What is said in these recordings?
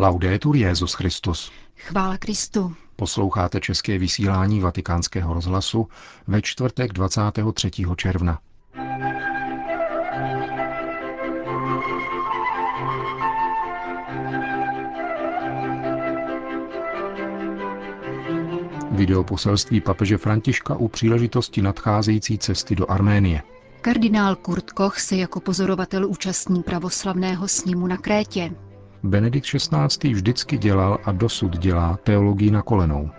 Laudetur Jezus Christus. Chvála Kristu. Posloucháte české vysílání Vatikánského rozhlasu ve čtvrtek 23. června. Videoposelství papeže Františka u příležitosti nadcházející cesty do Arménie. Kardinál Kurt Koch se jako pozorovatel účastní pravoslavného sněmu na Krétě. Benedikt XVI. vždycky dělal a dosud dělá teologii na kolenou,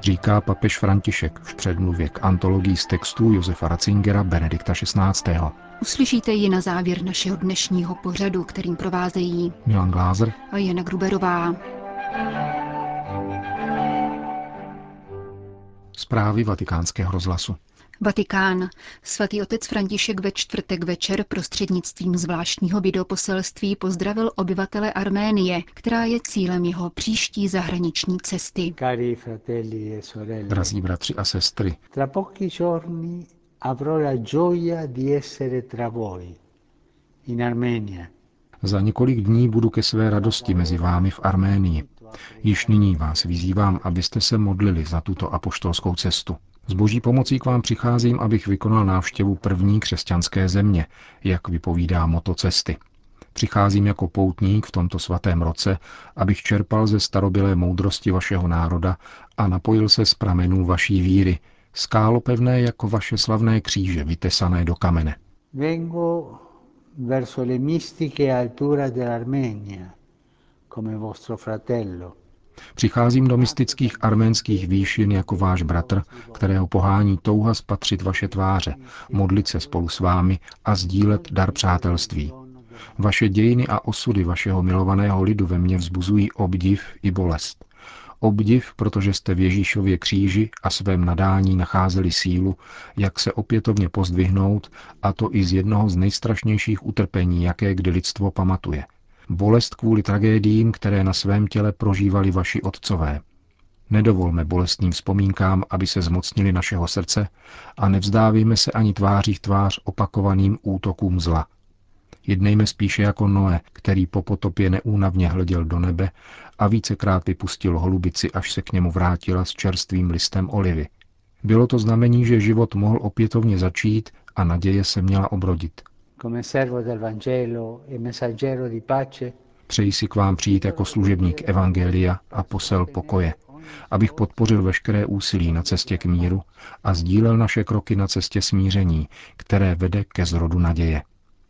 říká papež František v předmluvě k antologii z textů Josefa Ratzingera Benedikta XVI. Uslyšíte ji na závěr našeho dnešního pořadu, kterým provázejí Milan Glázer a Jana Gruberová. Zprávy vatikánského rozhlasu. Vatikán. Svatý otec František ve čtvrtek večer prostřednictvím zvláštního videoposelství pozdravil obyvatele Arménie, která je cílem jeho příští zahraniční cesty. Drazí bratři a sestry, Tra pochi giorni avrò la gioia di essere tra voi, in Armenia. za několik dní budu ke své radosti mezi vámi v Arménii. Již nyní vás vyzývám, abyste se modlili za tuto apoštolskou cestu. S boží pomocí k vám přicházím, abych vykonal návštěvu první křesťanské země, jak vypovídá moto cesty. Přicházím jako poutník v tomto svatém roce, abych čerpal ze starobylé moudrosti vašeho národa a napojil se z pramenů vaší víry, skálopevné jako vaše slavné kříže, vytesané do kamene. Vengo verso le mistiche alture dell'Armenia, come vostro fratello. Přicházím do mystických arménských výšin jako váš bratr, kterého pohání touha spatřit vaše tváře, modlit se spolu s vámi a sdílet dar přátelství. Vaše dějiny a osudy vašeho milovaného lidu ve mně vzbuzují obdiv i bolest. Obdiv, protože jste v Ježíšově kříži a svém nadání nacházeli sílu, jak se opětovně pozdvihnout, a to i z jednoho z nejstrašnějších utrpení, jaké kdy lidstvo pamatuje. Bolest kvůli tragédiím, které na svém těle prožívali vaši otcové. Nedovolme bolestným vzpomínkám, aby se zmocnili našeho srdce a nevzdávíme se ani tváří v tvář opakovaným útokům zla. Jednejme spíše jako Noé, který po potopě neúnavně hleděl do nebe a vícekrát vypustil holubici, až se k němu vrátila s čerstvým listem olivy. Bylo to znamení, že život mohl opětovně začít a naděje se měla obrodit. E Přeji si k vám přijít jako služebník Evangelia a posel pokoje, abych podpořil veškeré úsilí na cestě k míru a sdílel naše kroky na cestě smíření, které vede ke zrodu naděje.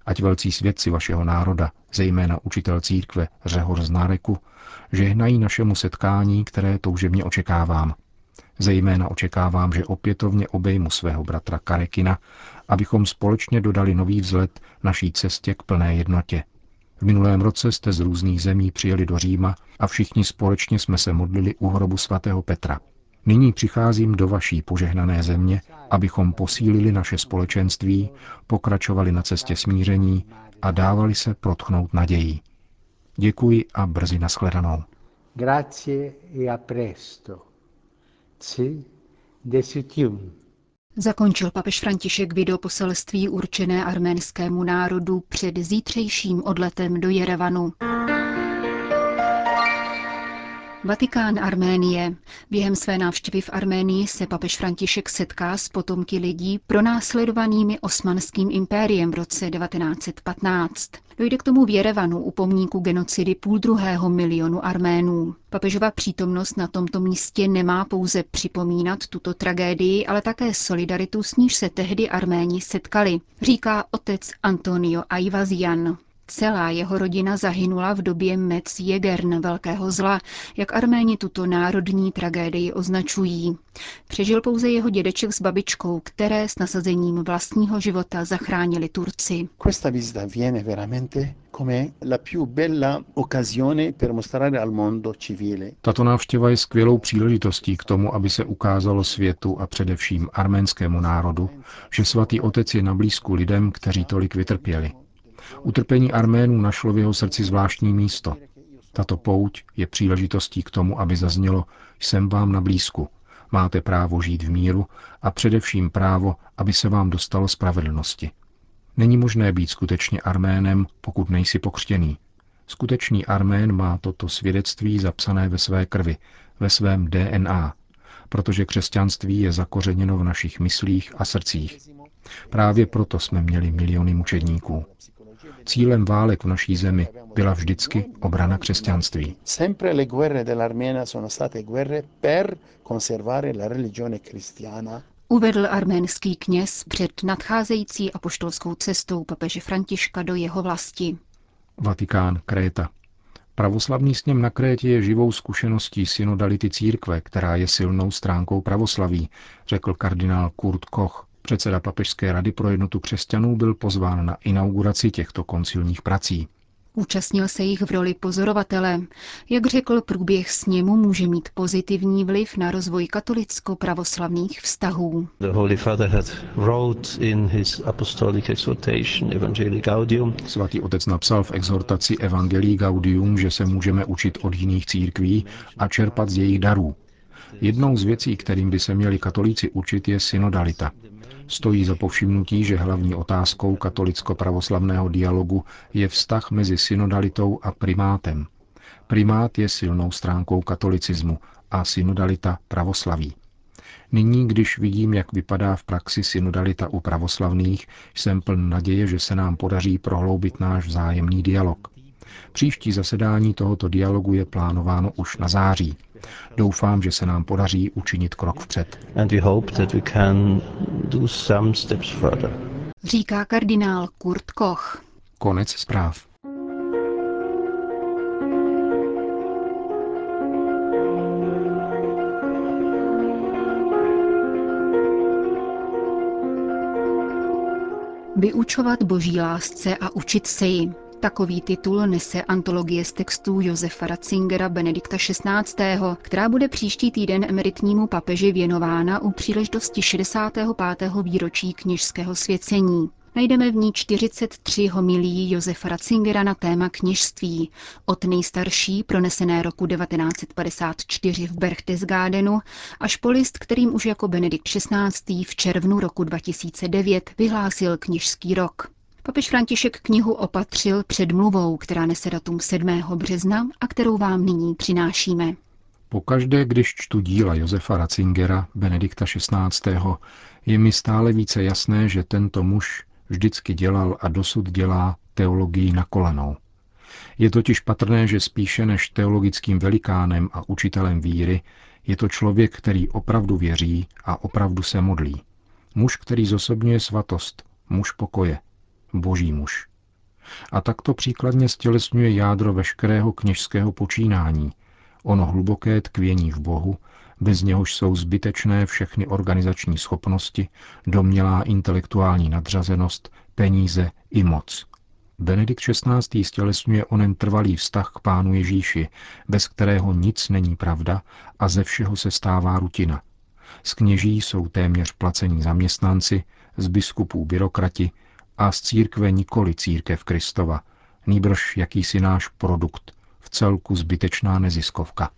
Ať velcí svědci vašeho národa, zejména učitel církve Řehor z Náreku, žehnají našemu setkání, které toužebně očekávám. Zejména očekávám, že opětovně obejmu svého bratra Karekina, abychom společně dodali nový vzhled naší cestě k plné jednotě. V minulém roce jste z různých zemí přijeli do Říma a všichni společně jsme se modlili u hrobu svatého Petra. Nyní přicházím do vaší požehnané země, abychom posílili naše společenství, pokračovali na cestě smíření a dávali se protchnout nadějí. Děkuji a brzy nashledanou. grazie e a presto. Ci desitium. Zakončil papež František videoposelství určené arménskému národu před zítřejším odletem do Jerevanu. Vatikán Arménie. Během své návštěvy v Arménii se papež František setká s potomky lidí pronásledovanými osmanským impériem v roce 1915. Dojde k tomu v Jerevanu u pomníku genocidy půl druhého milionu Arménů. Papežova přítomnost na tomto místě nemá pouze připomínat tuto tragédii, ale také solidaritu, s níž se tehdy Arméni setkali, říká otec Antonio Aivazian. Celá jeho rodina zahynula v době Metz Jägern, velkého zla, jak arméni tuto národní tragédii označují. Přežil pouze jeho dědeček s babičkou, které s nasazením vlastního života zachránili Turci. Questa visita viene veramente Tato návštěva je skvělou příležitostí k tomu, aby se ukázalo světu a především arménskému národu, že svatý otec je na blízku lidem, kteří tolik vytrpěli. Utrpení Arménů našlo v jeho srdci zvláštní místo. Tato pouť je příležitostí k tomu, aby zaznělo, jsem vám na blízku, máte právo žít v míru a především právo, aby se vám dostalo spravedlnosti. Není možné být skutečně Arménem, pokud nejsi pokřtěný. Skutečný Armén má toto svědectví zapsané ve své krvi, ve svém DNA, protože křesťanství je zakořeněno v našich myslích a srdcích. Právě proto jsme měli miliony mučedníků. Cílem válek v naší zemi byla vždycky obrana křesťanství. Uvedl arménský kněz před nadcházející apoštolskou cestou papeže Františka do jeho vlasti. Vatikán, Kréta. Pravoslavný sněm na Krétě je živou zkušeností synodality církve, která je silnou stránkou pravoslaví, řekl kardinál Kurt Koch. Předseda Papežské rady pro jednotu křesťanů byl pozván na inauguraci těchto koncilních prací. Účastnil se jich v roli pozorovatele. Jak řekl, průběh sněmu může mít pozitivní vliv na rozvoj katolicko-pravoslavných vztahů. Svatý otec napsal v exhortaci Evangelii Gaudium, že se můžeme učit od jiných církví a čerpat z jejich darů. Jednou z věcí, kterým by se měli katolíci učit, je synodalita. Stojí za povšimnutí, že hlavní otázkou katolicko-pravoslavného dialogu je vztah mezi synodalitou a primátem. Primát je silnou stránkou katolicismu a synodalita pravoslaví. Nyní, když vidím, jak vypadá v praxi synodalita u pravoslavných, jsem pln naděje, že se nám podaří prohloubit náš vzájemný dialog. Příští zasedání tohoto dialogu je plánováno už na září. Doufám, že se nám podaří učinit krok vpřed. Říká kardinál Kurt Koch. Konec zpráv. Vyučovat boží lásce a učit se ji. Takový titul nese antologie z textů Josefa Ratzingera Benedikta XVI., která bude příští týden emeritnímu papeži věnována u příležitosti 65. výročí kněžského svěcení. Najdeme v ní 43 homilí Josefa Ratzingera na téma kněžství, od nejstarší, pronesené roku 1954 v Berchtesgadenu, až po list, kterým už jako Benedikt XVI. v červnu roku 2009 vyhlásil kněžský rok. Papež František knihu opatřil předmluvou, která nese datum 7. března a kterou vám nyní přinášíme. Pokaždé, když čtu díla Josefa Ratzingera, Benedikta XVI., je mi stále více jasné, že tento muž vždycky dělal a dosud dělá teologii na kolenou. Je totiž patrné, že spíše než teologickým velikánem a učitelem víry je to člověk, který opravdu věří a opravdu se modlí. Muž, který zosobňuje svatost, muž pokoje, boží muž. A takto příkladně stělesňuje jádro veškerého kněžského počínání, ono hluboké tkvění v Bohu, bez něhož jsou zbytečné všechny organizační schopnosti, domělá intelektuální nadřazenost, peníze i moc. Benedikt XVI. stělesňuje onen trvalý vztah k Pánu Ježíši, bez kterého nic není pravda a ze všeho se stává rutina. Z kněží jsou téměř placení zaměstnanci, z biskupů byrokrati, a z církve nikoli církev Kristova, nýbrž jakýsi náš produkt, v celku zbytečná neziskovka.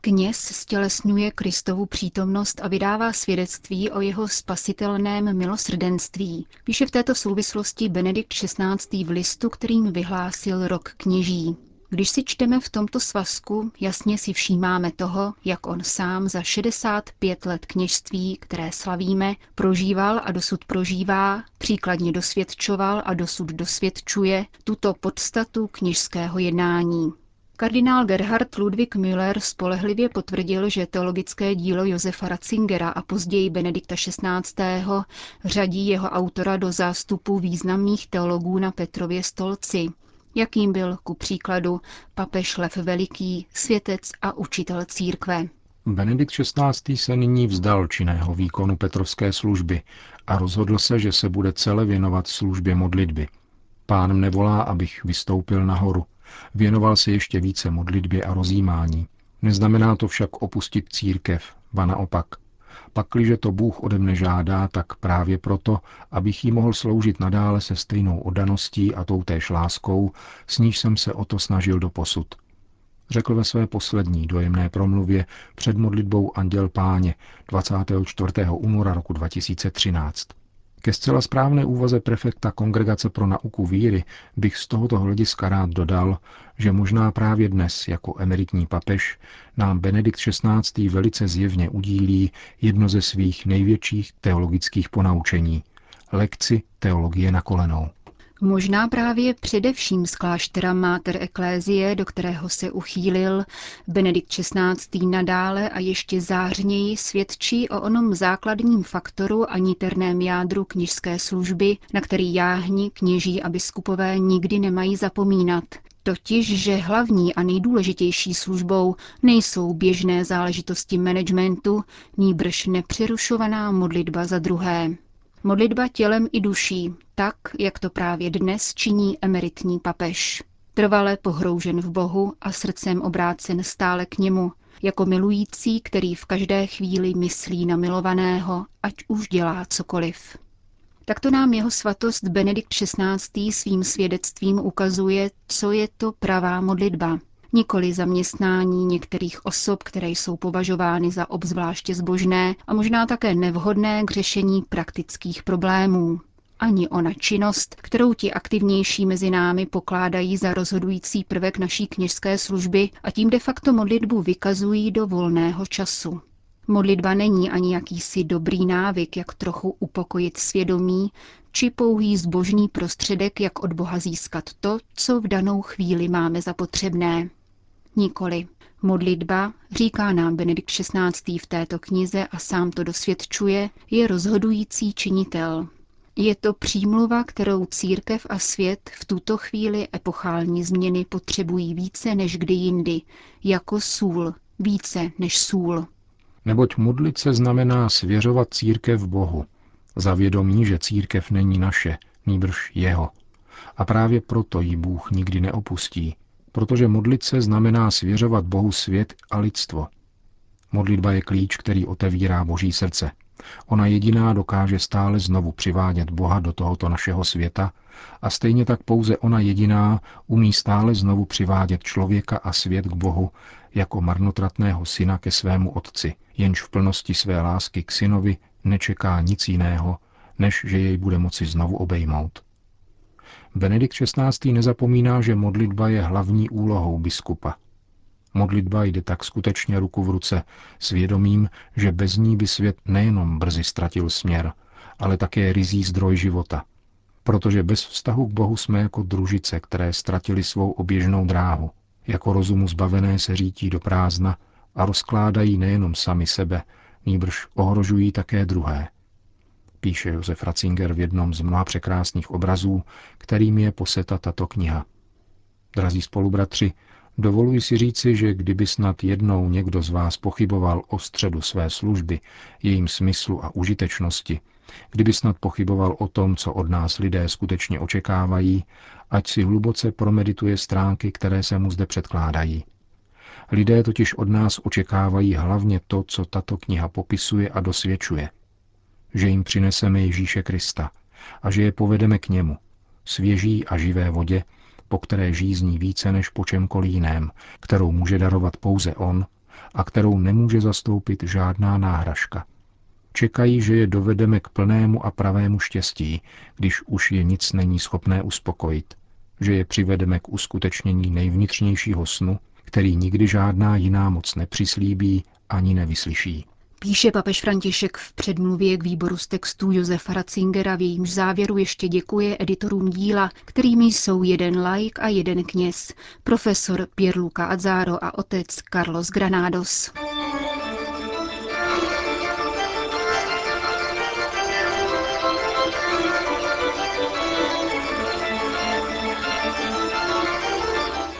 Kněz stělesňuje Kristovu přítomnost a vydává svědectví o jeho spasitelném milosrdenství. Píše v této souvislosti Benedikt XVI. v listu, kterým vyhlásil rok kněží. Když si čteme v tomto svazku, jasně si všímáme toho, jak on sám za 65 let kněžství, které slavíme, prožíval a dosud prožívá, příkladně dosvědčoval a dosud dosvědčuje tuto podstatu kněžského jednání. Kardinál Gerhard Ludwig Müller spolehlivě potvrdil, že teologické dílo Josefa Ratzingera a později Benedikta XVI. řadí jeho autora do zástupu významných teologů na Petrově stolci, jakým byl ku příkladu papež Lev Veliký, světec a učitel církve. Benedikt XVI. se nyní vzdal činného výkonu Petrovské služby a rozhodl se, že se bude celé věnovat službě modlitby. Pán mne volá, abych vystoupil nahoru. Věnoval se ještě více modlitbě a rozjímání. Neznamená to však opustit církev, ba naopak. Pakliže to Bůh ode mne žádá, tak právě proto, abych jí mohl sloužit nadále se stejnou oddaností a toutéž láskou, s níž jsem se o to snažil do posud. Řekl ve své poslední dojemné promluvě před modlitbou Anděl Páně 24. února roku 2013. Ke zcela správné úvaze prefekta Kongregace pro nauku víry bych z tohoto hlediska rád dodal, že možná právě dnes, jako emeritní papež, nám Benedikt XVI. velice zjevně udílí jedno ze svých největších teologických ponaučení – lekci teologie na kolenou. Možná právě především z kláštera Mater Ecclesiae, do kterého se uchýlil, Benedikt XVI. nadále a ještě zářněji svědčí o onom základním faktoru a niterném jádru knižské služby, na který jáhni, kněží a biskupové nikdy nemají zapomínat. Totiž, že hlavní a nejdůležitější službou nejsou běžné záležitosti managementu, níbrž nepřerušovaná modlitba za druhé. Modlitba tělem i duší, tak, jak to právě dnes činí emeritní papež. Trvale pohroužen v Bohu a srdcem obrácen stále k němu, jako milující, který v každé chvíli myslí na milovaného, ať už dělá cokoliv. Takto nám jeho svatost Benedikt XVI. svým svědectvím ukazuje, co je to pravá modlitba, nikoli zaměstnání některých osob, které jsou považovány za obzvláště zbožné a možná také nevhodné k řešení praktických problémů. Ani ona činnost, kterou ti aktivnější mezi námi pokládají za rozhodující prvek naší kněžské služby a tím de facto modlitbu vykazují do volného času. Modlitba není ani jakýsi dobrý návyk, jak trochu upokojit svědomí, či pouhý zbožný prostředek, jak od Boha získat to, co v danou chvíli máme za potřebné. Nikoli. Modlitba, říká nám Benedikt XVI. v této knize a sám to dosvědčuje, je rozhodující činitel. Je to přímluva, kterou církev a svět v tuto chvíli epochální změny potřebují více než kdy jindy, jako sůl, více než sůl. Neboť modlit se znamená svěřovat církev Bohu, za vědomí, že církev není naše, nýbrž jeho. A právě proto ji Bůh nikdy neopustí, protože modlit se znamená svěřovat Bohu svět a lidstvo. Modlitba je klíč, který otevírá Boží srdce. Ona jediná dokáže stále znovu přivádět Boha do tohoto našeho světa a stejně tak pouze ona jediná umí stále znovu přivádět člověka a svět k Bohu jako marnotratného syna ke svému otci, jenž v plnosti své lásky k synovi nečeká nic jiného, než že jej bude moci znovu obejmout. Benedikt XVI. nezapomíná, že modlitba je hlavní úlohou biskupa. Modlitba jde tak skutečně ruku v ruce s vědomím, že bez ní by svět nejenom brzy ztratil směr, ale také rizí zdroj života. Protože bez vztahu k Bohu jsme jako družice, které ztratili svou oběžnou dráhu. Jako rozumu zbavené se řítí do prázdna a rozkládají nejenom sami sebe, nýbrž ohrožují také druhé píše Josef Ratzinger v jednom z mnoha překrásných obrazů, kterým je poseta tato kniha. Drazí spolubratři, dovoluji si říci, že kdyby snad jednou někdo z vás pochyboval o středu své služby, jejím smyslu a užitečnosti, kdyby snad pochyboval o tom, co od nás lidé skutečně očekávají, ať si hluboce promedituje stránky, které se mu zde předkládají. Lidé totiž od nás očekávají hlavně to, co tato kniha popisuje a dosvědčuje – že jim přineseme Ježíše Krista a že je povedeme k němu, svěží a živé vodě, po které žízní více než po čemkoliv jiném, kterou může darovat pouze on a kterou nemůže zastoupit žádná náhražka. Čekají, že je dovedeme k plnému a pravému štěstí, když už je nic není schopné uspokojit, že je přivedeme k uskutečnění nejvnitřnějšího snu, který nikdy žádná jiná moc nepřislíbí ani nevyslyší. Píše papež František v předmluvě k výboru z textů Josefa Ratzingera, v jejímž závěru ještě děkuje editorům díla, kterými jsou jeden laik a jeden kněz, profesor Pierluca Azzaro a otec Carlos Granados.